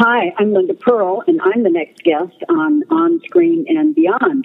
Hi, I'm Linda Purl, and I'm the next guest on On Screen and Beyond.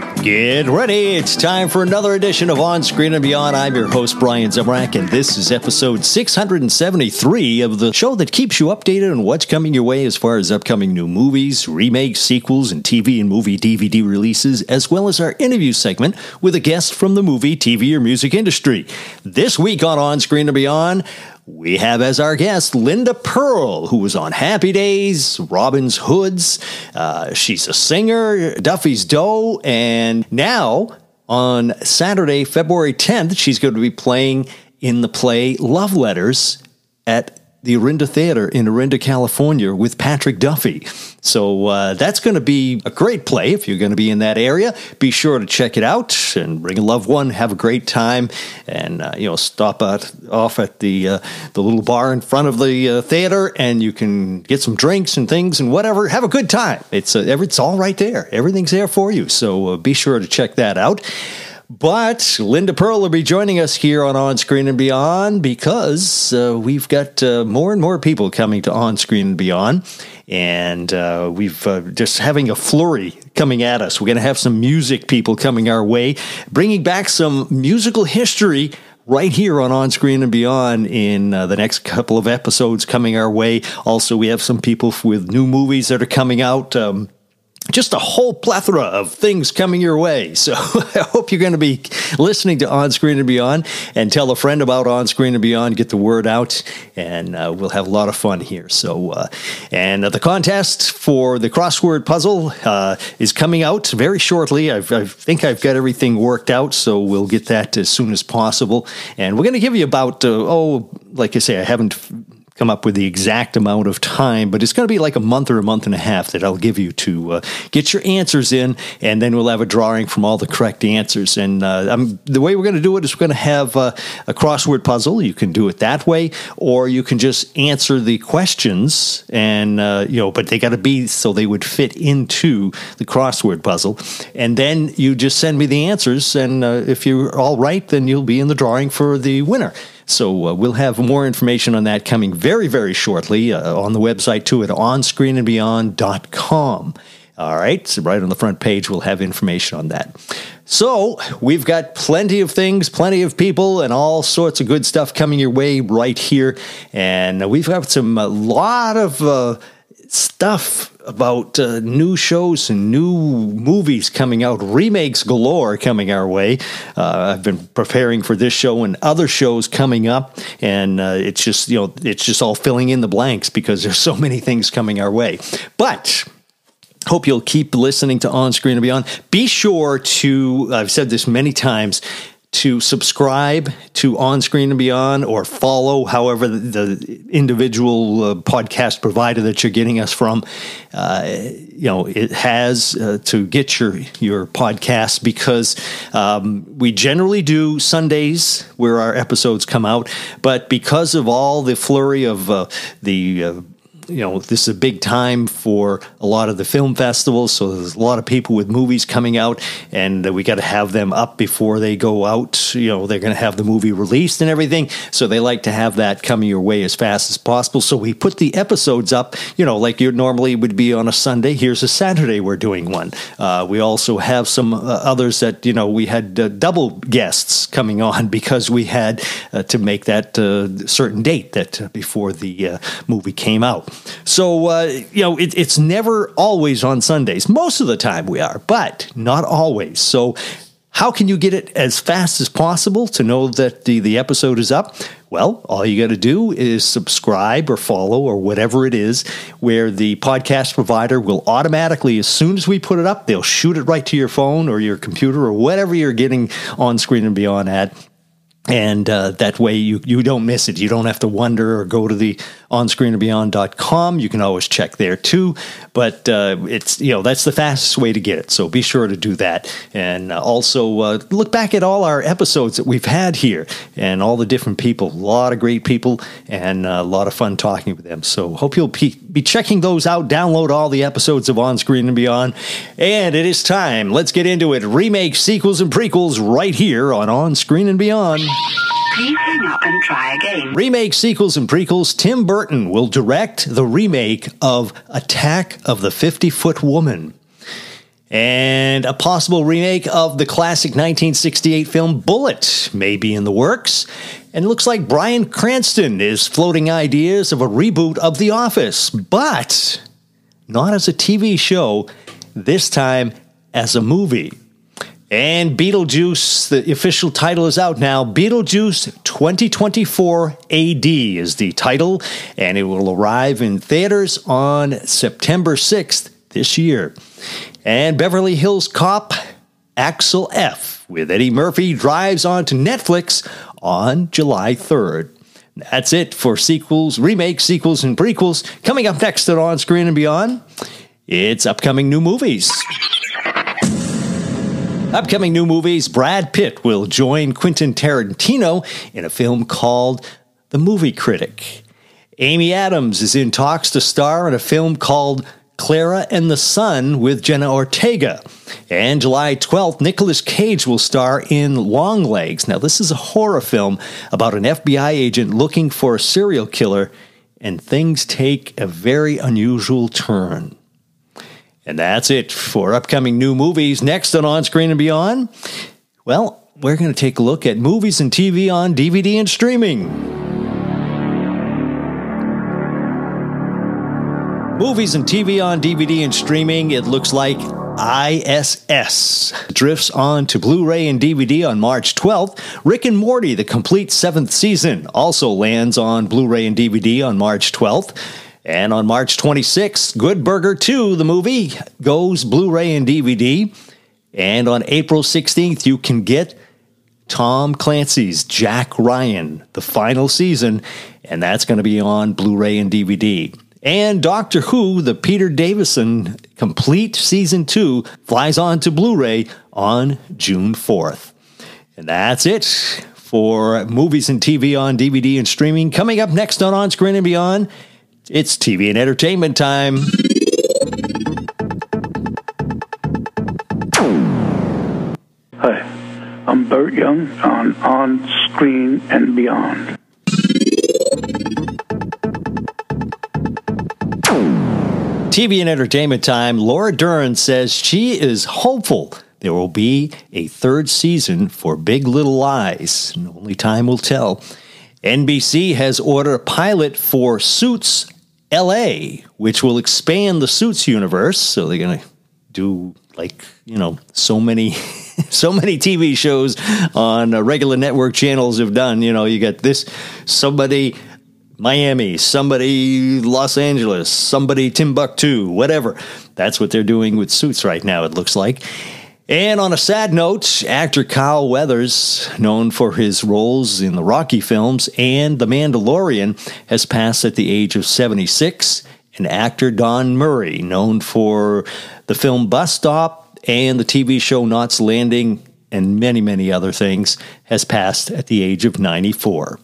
Get ready. It's time for another edition of On Screen and Beyond. I'm your host, Brian Zemrak, and this is episode 673 of the show that keeps you updated on what's coming your way as far as upcoming new movies, remakes, sequels, and TV and movie DVD releases, as well as our interview segment with a guest from the movie, TV, or music industry. This week on On Screen and Beyond, we have as our guest Linda Purl, who was on Happy Days, Robin's Hoods. Uh, she's a singer, Duffy's Dough, and now on Saturday, February 10th, she's going to be playing in the play Love Letters at the Orinda Theater in Orinda, California with Patrick Duffy. So uh, that's going to be a great play if you're going to be in that area. Be sure to check it out and bring a loved one, have a great time, and uh, you know stop out, off at the uh, the little bar in front of the uh, theater, and you can get some drinks and things and whatever. Have a good time. It's uh, it's all right there. Everything's there for you. So uh, be sure to check that out. But Linda Purl will be joining us here on On Screen and Beyond because uh, we've got uh, more and more people coming to On Screen and Beyond. And uh, we've uh, just having a flurry coming at us. We're going to have some music people coming our way, bringing back some musical history right here on On Screen and Beyond in uh, the next couple of episodes coming our way. Also, we have some people with new movies that are coming out. Um, just a whole plethora of things coming your way. So I hope you're going to be listening to On Screen and Beyond and tell a friend about On Screen and Beyond, get the word out, and uh, we'll have a lot of fun here. So, uh, and uh, the contest for the crossword puzzle uh, is coming out very shortly. I've, i think I've got everything worked out, so we'll get that as soon as possible. And we're going to give you about, uh, oh, like I say, I haven't come up with the exact amount of time, but it's going to be like a month or a month and a half that I'll give you to uh, get your answers in, and then we'll have a drawing from all the correct answers. And uh, the way we're going to do it is we're going to have uh, a crossword puzzle. You can do it that way, or you can just answer the questions, and uh, you know, but they got to be so they would fit into the crossword puzzle. And then you just send me the answers, and uh, if you're all right, then you'll be in the drawing for the winner. So uh, we'll have more information on that coming very, very shortly uh, on the website too at onscreenandbeyond.com. All right, so right on the front page, we'll have information on that. So, we've got plenty of things, plenty of people, and all sorts of good stuff coming your way right here. And we've got some, a lot of uh, stuff about uh, new shows and new movies coming out, remakes galore coming our way. Uh, I've been preparing for this show and other shows coming up, and uh, it's just you know it's just all filling in the blanks because there's so many things coming our way. But Hope you'll keep listening to On Screen and Beyond. Be sure to, I've said this many times, to subscribe to On Screen and Beyond or follow however the, individual uh, podcast provider that you're getting us from. Uh, you know, it has uh, to get your your podcast because um, we generally do Sundays where our episodes come out, but because of all the flurry of uh, the uh, you know, this is a big time for a lot of the film festivals. So there's a lot of people with movies coming out, and we got to have them up before they go out. You know, they're going to have the movie released and everything. So they like to have that coming your way as fast as possible. So we put the episodes up, you know, like you normally would be on a Sunday. Here's a Saturday we're doing one. Uh, we also have some uh, others that, you know, we had uh, double guests coming on because we had uh, to make that uh, certain date that uh, before the movie came out. So, uh, you know, it, it's never always on Sundays. Most of the time we are, but not always. So, how can you get it as fast as possible to know that the, the episode is up? Well, all you got to do is subscribe or follow or whatever it is, where the podcast provider will automatically, as soon as we put it up, they'll shoot it right to your phone or your computer or whatever you're getting on screen and beyond at and uh, that way you, you don't miss it. You don't have to wonder or go to the onscreenandbeyond.com. You can always check there too, but uh, it's you know that's the fastest way to get it. So be sure to do that, and uh, also uh, look back at all our episodes that we've had here and all the different people. A lot of great people and uh, a lot of fun talking with them. So hope you'll be checking those out. Download all the episodes of On Screen and Beyond, and it is time. Let's get into it. Remake, sequels, and prequels right here on On Screen and Beyond. Please hang up and try again. Remake, sequels, and prequels. Tim Burton will direct the remake of Attack of the 50 Foot Woman. And a possible remake of the classic 1968 film Bullitt may be in the works. And it looks like Bryan Cranston is floating ideas of a reboot of The Office, but not as a TV show, this time as a movie. And Beetlejuice, the official title is out now. Beetlejuice 2024 AD is the title, and it will arrive in theaters on September 6th this year. And Beverly Hills Cop Axel F with Eddie Murphy drives onto Netflix on July 3rd. That's it for sequels, remakes, sequels, and prequels. Coming up next On Screen and Beyond, it's upcoming new movies. Upcoming new movies Brad Pitt will join Quentin Tarantino in a film called The Movie Critic. Amy Adams is in talks to star in a film called Clara and the Sun with Jenna Ortega. And July 12th, Nicolas Cage will star in Long Legs. Now, this is a horror film about an FBI agent looking for a serial killer, and things take a very unusual turn. And that's it for upcoming new movies. Next on On Screen and Beyond, well, we're going to take a look at movies and TV on DVD and streaming. Movies and TV on DVD and streaming, it looks like ISS drifts on to Blu ray and DVD on March 12th. Rick and Morty, the complete seventh season, also lands on Blu ray and DVD on March 12th. And on March 26th, Good Burger 2, the movie, goes Blu ray and DVD. And on April 16th, you can get Tom Clancy's Jack Ryan, the final season, and that's going to be on Blu ray and DVD. And Doctor Who, the Peter Davison complete season two, flies on to Blu ray on June 4th. And that's it for movies and TV on DVD and streaming. Coming up next on On Screen and Beyond. It's TV and entertainment time. Hi, I'm Burt Young on On Screen and Beyond. TV and entertainment time. Laura Dern says she is hopeful there will be a third season for Big Little Lies. and Only time will tell. NBC has ordered a pilot for Suits LA, which will expand the Suits universe. So they're going to do like, you know, so many so many TV shows on uh, regular network channels have done, you know, you got this somebody Miami, somebody Los Angeles, somebody Timbuktu, whatever. That's what they're doing with Suits right now it looks like. And on a sad note, actor Carl Weathers, known for his roles in the Rocky films and The Mandalorian, has passed at the age of 76. And actor Don Murray, known for the film Bus Stop and the TV show Knots Landing and many, many other things, has passed at the age of 94.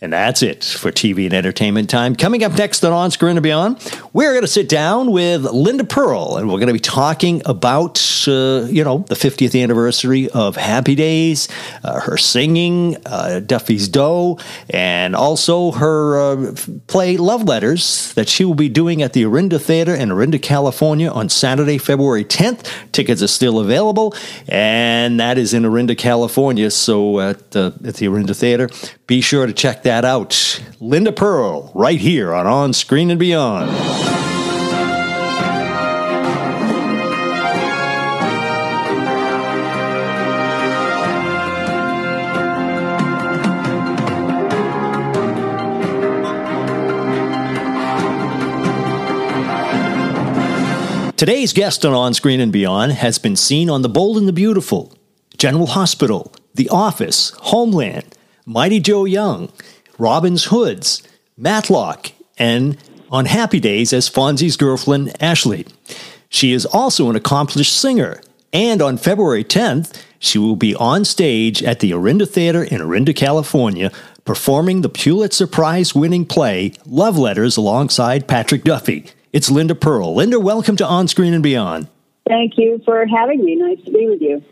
And that's it for TV and entertainment time. Coming up next on On Screen and Beyond, we're going to sit down with Linda Purl, and we're going to be talking about, uh, you know, the 50th anniversary of Happy Days, uh, her singing, uh, Duffy's Dough, and also her uh, play Love Letters that she will be doing at the Orinda Theater in Orinda, California on Saturday, February 10th. Tickets are still available, and that is in Orinda, California. So at, at the Orinda Theater, be sure to check that out. Linda Purl, right here on On Screen and Beyond. Today's guest on On Screen and Beyond has been seen on The Bold and the Beautiful, General Hospital, The Office, Homeland, Mighty Joe Young, Robin's Hoods, Matlock, and on happy days as Fonzie's girlfriend, Ashley. She is also an accomplished singer, and on February 10th, she will be on stage at the Orinda Theater in Orinda, California, performing the Pulitzer Prize winning play Love Letters alongside Patrick Duffy. It's Linda Purl. Linda, welcome to On Screen and Beyond. Thank you for having me. Nice to be with you.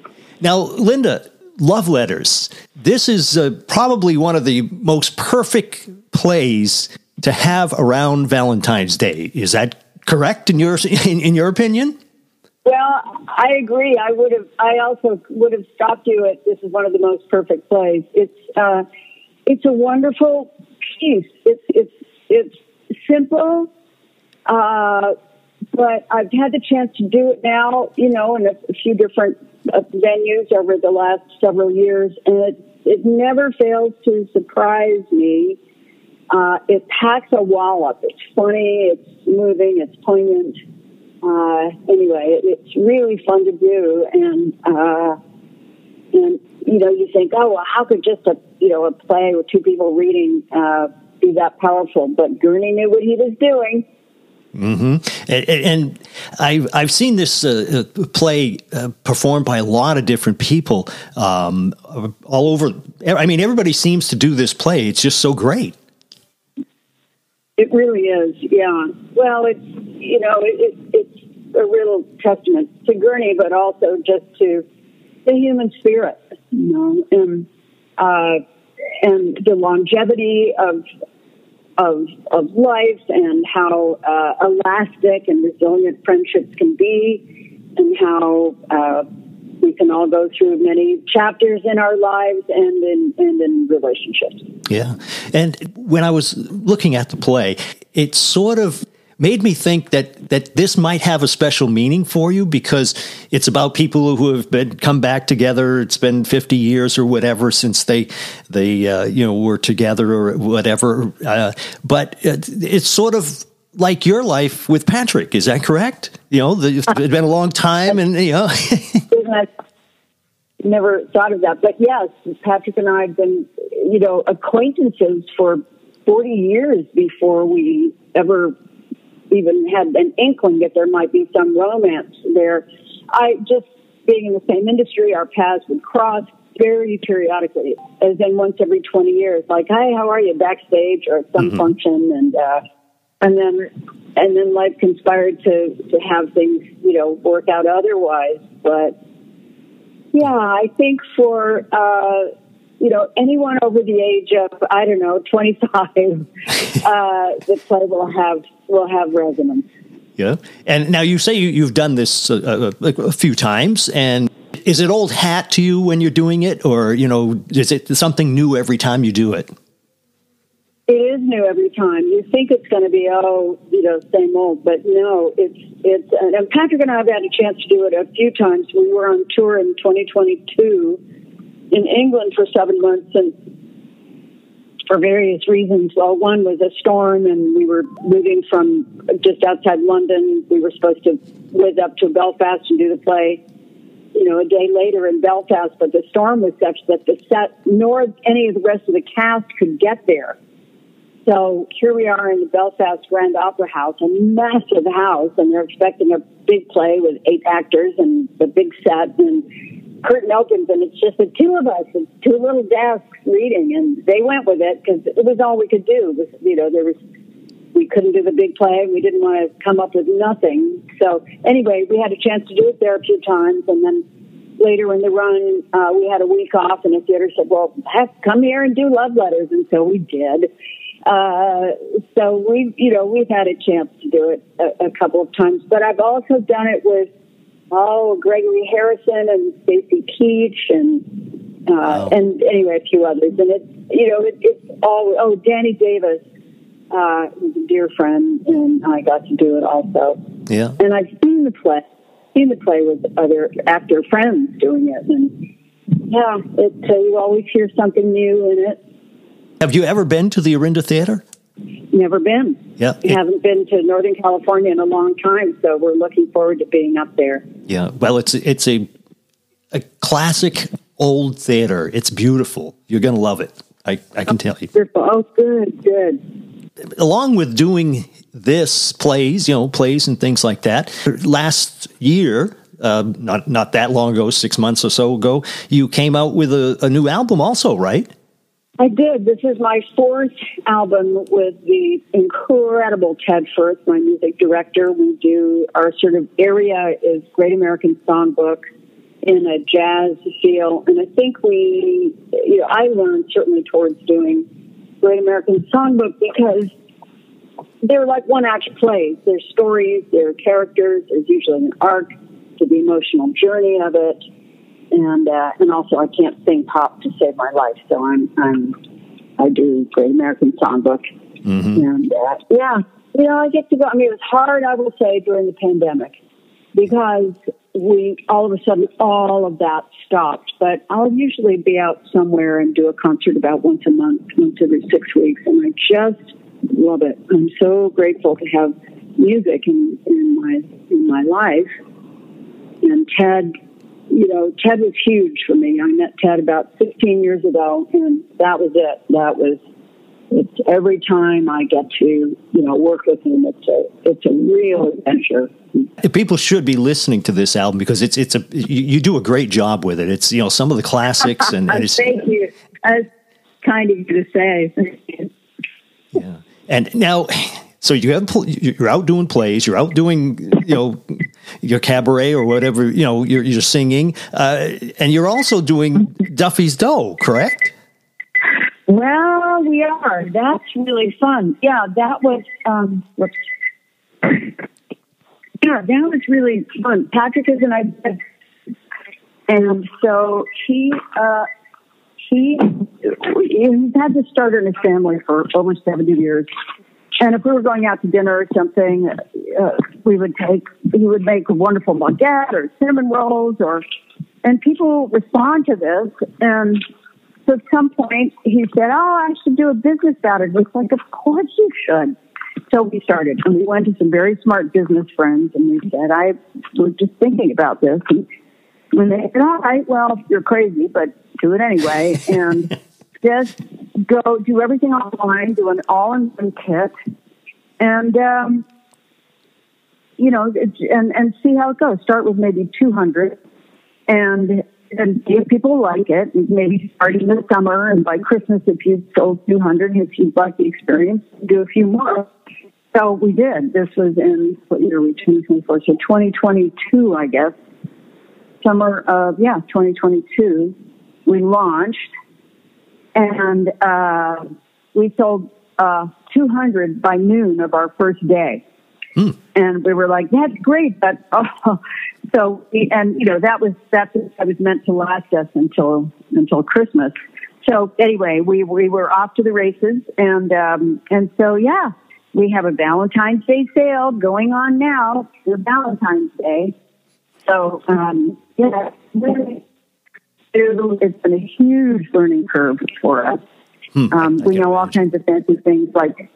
Now, Linda, Love Letters. This is uh, probably one of the most perfect plays to have around Valentine's Day. Is that correct in your in, in your opinion? Well, I agree. I would have. I also would have stopped you at this is one of the most perfect plays. It's uh, it's a wonderful piece. It's it's it's simple, uh, but I've had the chance to do it now. You know, in a, a few different venues over the last several years, and it it never fails to surprise me. Uh, it packs a wallop. It's funny. It's moving. It's poignant uh, anyway, it, it's really fun to do, and uh, and you know, you think, oh, well, how could just a you know a play with two people reading uh, be that powerful? But Gurney knew what he was doing. Mm-hmm. And, and I've I've seen this uh, uh, play uh, performed by a lot of different people um, all over. I mean, everybody seems to do this play. It's just so great. It really is, yeah. Well, it's you know it, it, it's a real testament to Gurney, but also just to the human spirit, you know, and uh, and the longevity of of of life and how uh, elastic and resilient friendships can be, and how uh, we can all go through many chapters in our lives and in and in relationships. Yeah, and when I was looking at the play, it sort of made me think that that this might have a special meaning for you because it's about people who have been come back together. It's been fifty years or whatever since they they uh, you know were together or whatever. Uh, but it, it's sort of like your life with Patrick. Is that correct? You know, the, it's been a long time, and you know. never thought of that, but yes, Patrick and I have been, you know, acquaintances for forty years before we ever even had an inkling that there might be some romance there. I just being in the same industry, our paths would cross very periodically, as in once every 20 years, like, hi, how are you backstage or at some mm-hmm. function? And, uh, and then, and then life conspired to, to have things, you know, work out otherwise. But yeah, I think for, uh, you know, anyone over the age of, I don't know, 25, uh, the play will have, will have resonance. Yeah. And now you say you, have done this uh, uh a few times and is it old hat to you when you're doing it or, you know, is it something new every time you do it? It is new every time. You think it's going to be oh, you know, same old, but no, it's it's. And Patrick and I have had a chance to do it a few times. We were on tour in 2022 in England for seven months, and for various reasons. Well, one was a storm, and we were moving from just outside London. We were supposed to whiz up to Belfast and do the play you know, a day later in Belfast, but the storm was such that the set nor any of the rest of the cast could get there. So here we are in the Belfast Grand Opera House, a massive house, and they're expecting a big play with eight actors and the big set and curtain opens and it's just the two of us, it's two little desks reading, and they went with it because it was all we could do. Was, you know, there was we couldn't do the big play. We didn't want to come up with nothing. So anyway, we had a chance to do it there a few times, and then later in the run, uh, we had a week off, and the theater said, "Well, have, come here and do love letters," and so we did. Uh, so we've, you know, we've had a chance to do it a, a couple of times, but I've also done it with, oh, Gregory Harrison and Stacy Keach and, uh, wow. and anyway, a few others. And it's, you know, it, it's all, oh, Danny Davis, uh, was a dear friend and I got to do it also. Yeah. And I've seen the play, seen the play with other actor friends doing it. And yeah, it, uh, you always hear something new in it have you ever been to the Orinda Theater? Never been. Yeah. We haven't been to Northern California in a long time, so we're looking forward to being up there. Yeah. Well, it's it's a a classic old theater. It's beautiful. You're going to love it. I, I can tell you. Oh, good, good. along with doing this plays, you know, plays and things like that, last year, uh, not not that long ago, six months or so ago, you came out with a, a new album, also, right? I did. This is my fourth album with the incredible Ted Firth, my music director. We do our sort of area is Great American Songbook in a jazz feel, and I think we, you know, I learned certainly towards doing Great American Songbook because they're like one act plays. There's stories, there are characters, there's usually an arc to the emotional journey of it and uh, and also I can't sing pop to save my life, so I'm I'm I do Great American Songbook, mm-hmm. and uh, yeah, you know I get to go. I mean, it was hard, I will say, during the pandemic because we all of a sudden all of that stopped. But I'll usually be out somewhere and do a concert about once a month, once every six weeks, and I just love it. I'm so grateful to have music in, in my in my life. And Ted you know, Ted was huge for me. I met Ted about 15 years ago, and that was it. That was it's every time I get to you know work with him, it's a it's a real adventure. People should be listening to this album because it's it's a you, you do a great job with it. It's you know some of the classics and, and thank you. That's kind of you to say. yeah, and now so you have you're out doing plays, you're out doing you know your cabaret or whatever you know you're, you're singing, uh, and you're also doing Duffy's Dough, correct? Well, we are. That's really fun. Yeah, that was. Um, whoops. Yeah, that was really fun. Patrick is an idea, and so he uh, he he's had this starter in his family for over seventy years and if we were going out to dinner or something, uh, we would take, he would make a wonderful baguette or cinnamon rolls or, and people respond to this. And so at some point he said, Oh, I should do a business about it. It's like, Of course you should. So we started and we went to some very smart business friends and we said, I was just thinking about this. And when they said, All right, well, you're crazy, but do it anyway. And just go do everything online, do an all-in-one kit, and um, you know, and and see how it goes. Start with maybe 200, and and see if people like it. Maybe start in the summer, and by Christmas, if you've sold 200, if you like the experience, do a few more. So we did. This was in what year? We 2024, so 2022, I guess. Summer of yeah, 2022. We launched and uh, we sold uh, 200 by noon of our first day. Hmm. And we were like, "That's great," but oh, so we, and you know that was that was meant to last us until until Christmas. So anyway, we we were off to the races, and um, and so yeah, we have a Valentine's Day sale going on now for Valentine's Day. So um, yeah, really it's been a huge learning curve for us. Hmm. Um, we know all kinds of fancy things like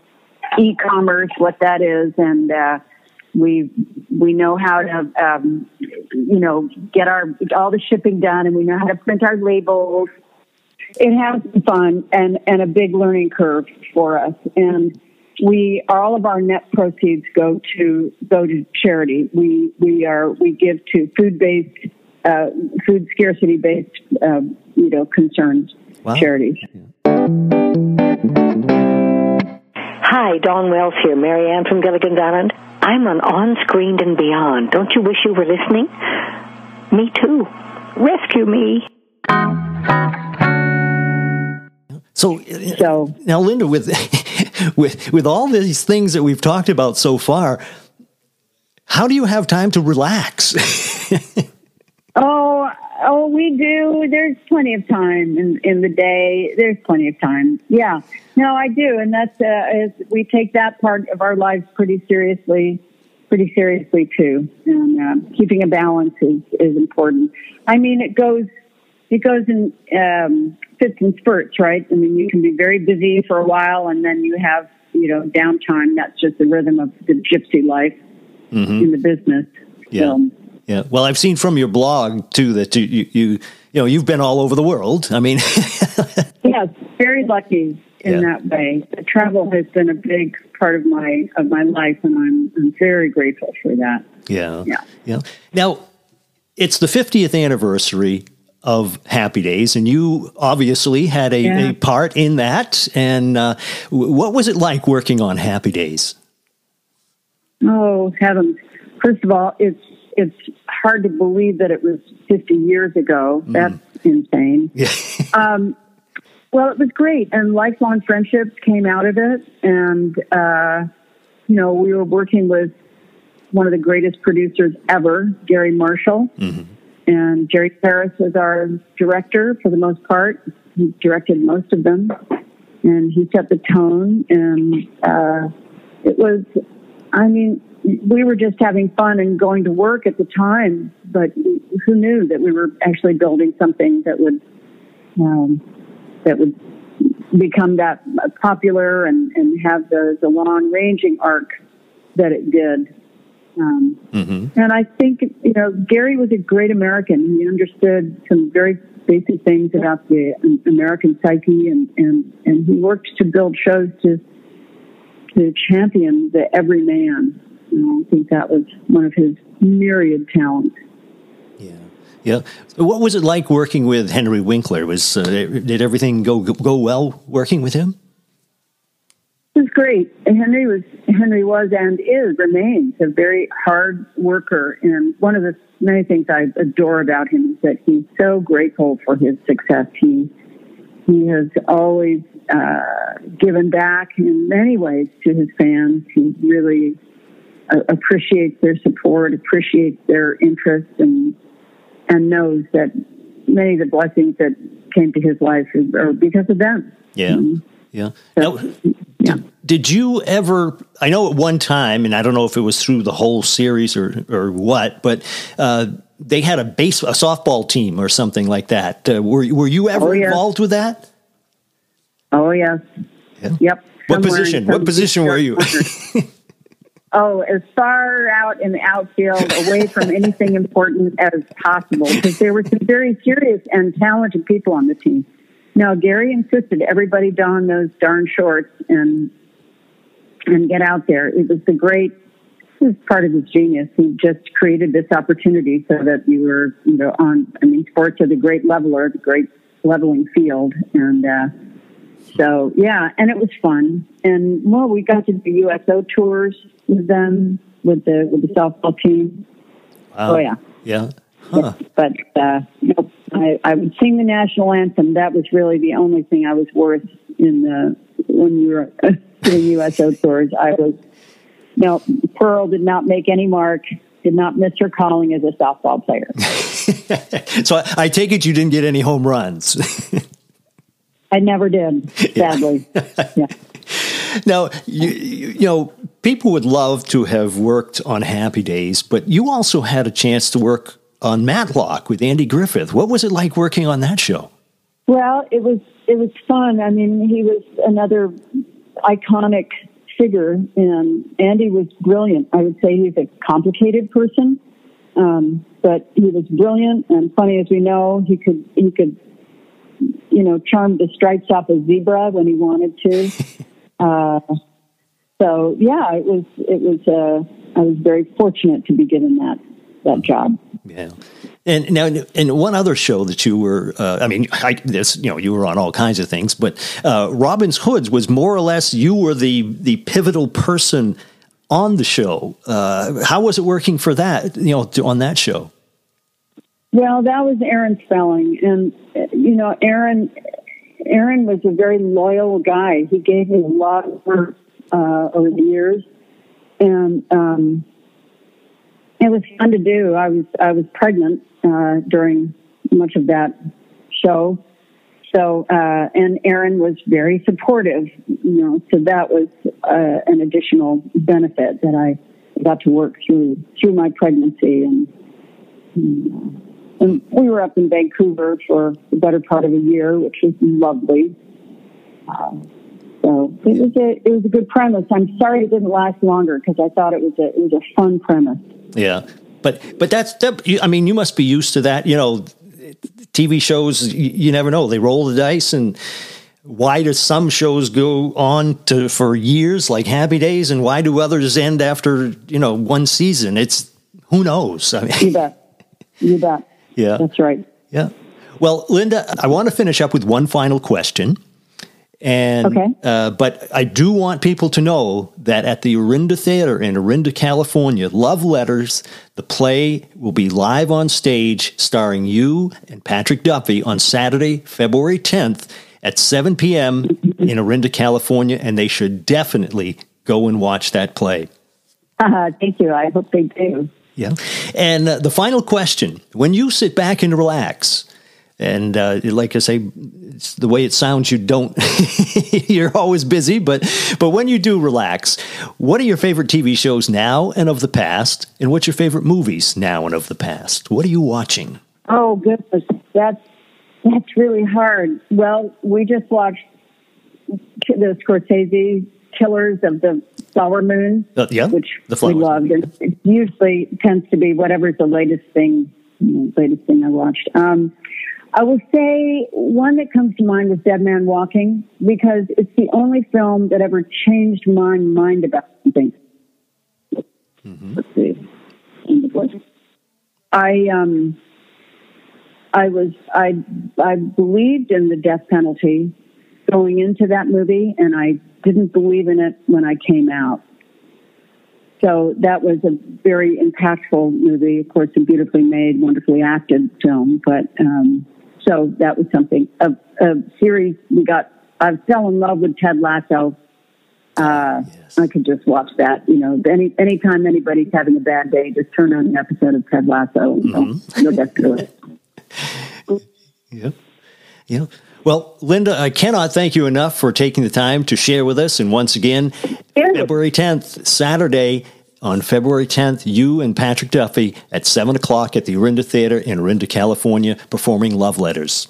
e-commerce, what that is, and uh, we we know how to um, you know get our all the shipping done, and we know how to print our labels. It has been fun and and a big learning curve for us, and we all of our net proceeds go to go to charity. We we are we give to food based uh, food scarcity based, uh, you know, concerns wow. charities. Hi, Dawn Wells here, Mary Ann from Gilligan's Island. I'm on On Screen and Beyond. Don't you wish you were listening? Me too. Rescue me. So, so now, Linda, with with with all these things that we've talked about so far, how do you have time to relax? Oh, oh, we do. There's plenty of time in, in the day. There's plenty of time. Yeah. No, I do. And that's, uh, is, we take that part of our lives pretty seriously, pretty seriously too. And, uh, keeping a balance is, is important. I mean, it goes, it goes in, um, fits and spurts, right? I mean, you can be very busy for a while and then you have, you know, downtime. That's just the rhythm of the gypsy life mm-hmm. in the business. Yeah. So, yeah. Well, I've seen from your blog too that you you you, you know you've been all over the world. I mean, yes, very lucky. in Yeah. that way. Travel has been a big part of my of my life, and I'm I'm very grateful for that. Yeah. Yeah. Yeah. Now, it's the 50th anniversary of Happy Days, and you obviously had a, Yeah. a part in that. And uh, w- what was it like working on Happy Days? Oh heavens! First of all, it's it's hard to believe that it was 50 years ago. That's insane. Yeah. Um, well, it was great, and lifelong friendships came out of it. And uh, you know, we were working with one of the greatest producers ever, Garry Marshall, and Jerry Paris was our director for the most part. He directed most of them, and he set the tone. And uh, it was, I mean, we were just having fun and going to work at the time, but who knew that we were actually building something that would um, that would become that popular and, and have the, the long ranging arc that it did. Um, And I think, you know, Garry was a great American. He understood some very basic things about the American psyche and, and, and he worked to build shows to, to champion the everyman. Know, I think that was one of his myriad talents. Yeah. Yeah. So what was it like working with Henry Winkler? Was uh, did everything go go well working with him? It was great. Henry was Henry was and is remains a very hard worker. And one of the many things I adore about him is that he's so grateful for his success. He he has always uh, given back in many ways to his fans. He really appreciates their support, appreciates their interest, and and knows that many of the blessings that came to his life are because of them. Yeah. Yeah. Now, Yeah. Did you ever? I know at one time, and I don't know if it was through the whole series or or what, but uh, they had a base, a softball team or something like that. Uh, were were you ever Oh, yeah. involved with that? Oh yes. Yeah. Yep. What Somewhere position? What position were you? Oh, as far out in the outfield, away from anything important as possible, because there were some very serious and talented people on the team. Now, Garry insisted everybody don those darn shorts and and get out there. It was the great. It was part of his genius. He just created this opportunity so that you were, you know, on. I mean, sports are the great leveler, the great leveling field, and uh, so yeah, and it was fun. And well, we got to do USO tours with them with the with the softball team. Wow. Oh yeah, Yeah. Huh. but uh, nope, I, I would sing the national anthem. That was really the only thing I was worth in the when we were doing USO tours. I was no Pearl did not make any mark. Did not miss her calling as a softball player. So I, I take it you didn't get any home runs. I never did, sadly. yeah. Now, you, you you know, people would love to have worked on Happy Days, but you also had a chance to work on Matlock with Andy Griffith. What was it like working on that show? Well, it was it was fun. I mean, he was another iconic figure, and Andy was brilliant. I would say he's a complicated person, um, but he was brilliant and funny. As we know, he could he could you know charm the stripes off a zebra when he wanted to. uh, so yeah, it was it was. Uh, I was very fortunate to be given that that job. Yeah. And now, and one other show that you were, uh, I mean, I, this, you know, you were on all kinds of things, but uh, Robin's Hoods was more or less you were the the pivotal person on the show. Uh, how was it working for that, you know, on that show? Well, that was Aaron Spelling, and you know, Aaron. Aaron was a very loyal guy. He gave me a lot of work uh, over the years, and um, it was fun to do. I was I was pregnant uh, during much of that show, so uh, and Aaron was very supportive. You know, so that was uh, an additional benefit that I got to work through through my pregnancy and. and we were up in Vancouver for the better part of a year, which was lovely. Um, so it was a it was a good premise. I'm sorry it didn't last longer because I thought it was a it was a fun premise. Yeah, but but that's that, I mean, you must be used to that. You know, TV shows. You, you never know; they roll the dice, and why do some shows go on to for years like Happy Days, and why do others end after you know one season? It's who knows. I mean, You bet. You bet. Yeah. That's right. yeah. Well, Linda, I want to finish up with one final question. And Okay. uh, but I do want people to know that at the Orinda Theater in Orinda, California, Love Letters, the play will be live on stage, starring you and Patrick Duffy on Saturday, February 10th at 7 p.m. in Orinda, California, and they should definitely go and watch that play. Uh, thank you. I hope they do. Yeah. And uh, the final question when you sit back and relax, and uh, like I say, it's the way it sounds, you don't, you're always busy, but, but when you do relax, what are your favorite TV shows now and of the past? And what's your favorite movies now and of the past? What are you watching? Oh goodness, that's that's really hard. Well, we just watched the Scorsese Killers of the Flower Moon, Uh, yeah, which The we loved. And it usually tends to be whatever's the latest thing, latest thing I watched. Um, I will say one that comes to mind is Dead Man Walking because it's the only film that ever changed my mind about something. Mm-hmm. Let's see. I um I was I I believed in the death penalty going into that movie and I didn't believe in it when I came out. So that was a very impactful movie, of course, a beautifully made, wonderfully acted film. But um, so that was something. A, a series we got. I fell in love with Ted Lasso. Uh, I could just watch that. You know, any anytime anybody's having a bad day, just turn on an episode of Ted Lasso and Mm-hmm. you'll get through it. Yeah. Yeah. Well, Linda, I cannot thank you enough for taking the time to share with us. And once again, February 10th, Saturday, on February 10th, you and Patrick Duffy at 7 o'clock at the Orinda Theater in Orinda, California, performing Love Letters.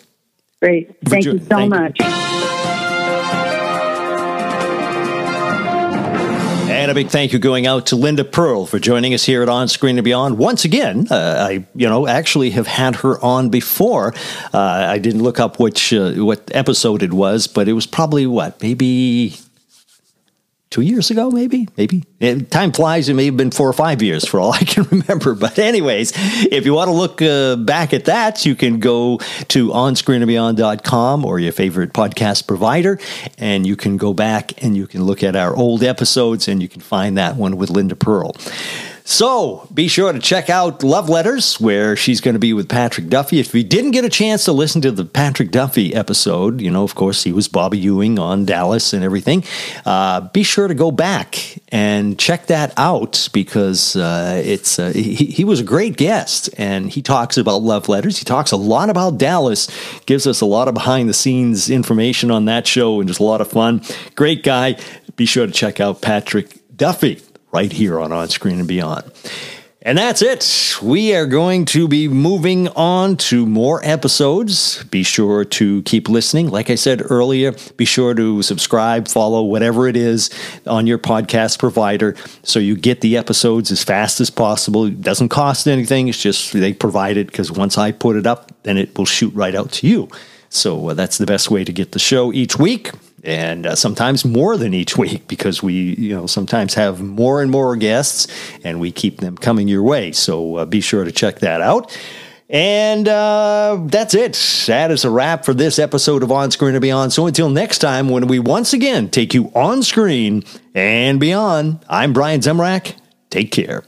Great. Thank you so thank you. much. And a big thank you going out to Linda Purl for joining us here at On Screen and Beyond. Once again, uh, I you know actually have had her on before. Uh, I didn't look up which uh, what episode it was, but it was probably what maybe two years ago, maybe, maybe. Eh, time flies. It may have been four or five years for all I can remember. But anyways, if you want to look uh, back at that, you can go to onscreenandbeyond.com or your favorite podcast provider, and you can go back and you can look at our old episodes, and you can find that one with Linda Purl. So be sure to check out Love Letters, where she's going to be with Patrick Duffy. If you didn't get a chance to listen to the Patrick Duffy episode, you know, of course, he was Bobby Ewing on Dallas and everything. Uh, be sure to go back and check that out because uh, it's uh, he, he was a great guest and he talks about Love Letters. He talks a lot about Dallas, gives us a lot of behind the scenes information on that show and just a lot of fun. Great guy. Be sure to check out Patrick Duffy right here on On Screen and Beyond. And that's it. We are going to be moving on to more episodes. Be sure to keep listening. Like I said earlier, be sure to subscribe, follow, whatever it is on your podcast provider so you get the episodes as fast as possible. It doesn't cost anything. It's just they provide it because once I put it up, then it will shoot right out to you. So uh, that's the best way to get the show each week and uh, sometimes more than each week because we you know sometimes have more and more guests and we keep them coming your way. So uh, be sure to check that out. And uh, that's it. That is a wrap for this episode of on screen and beyond. So until next time when we once again take you on screen and beyond i'm brian zemrak. Take care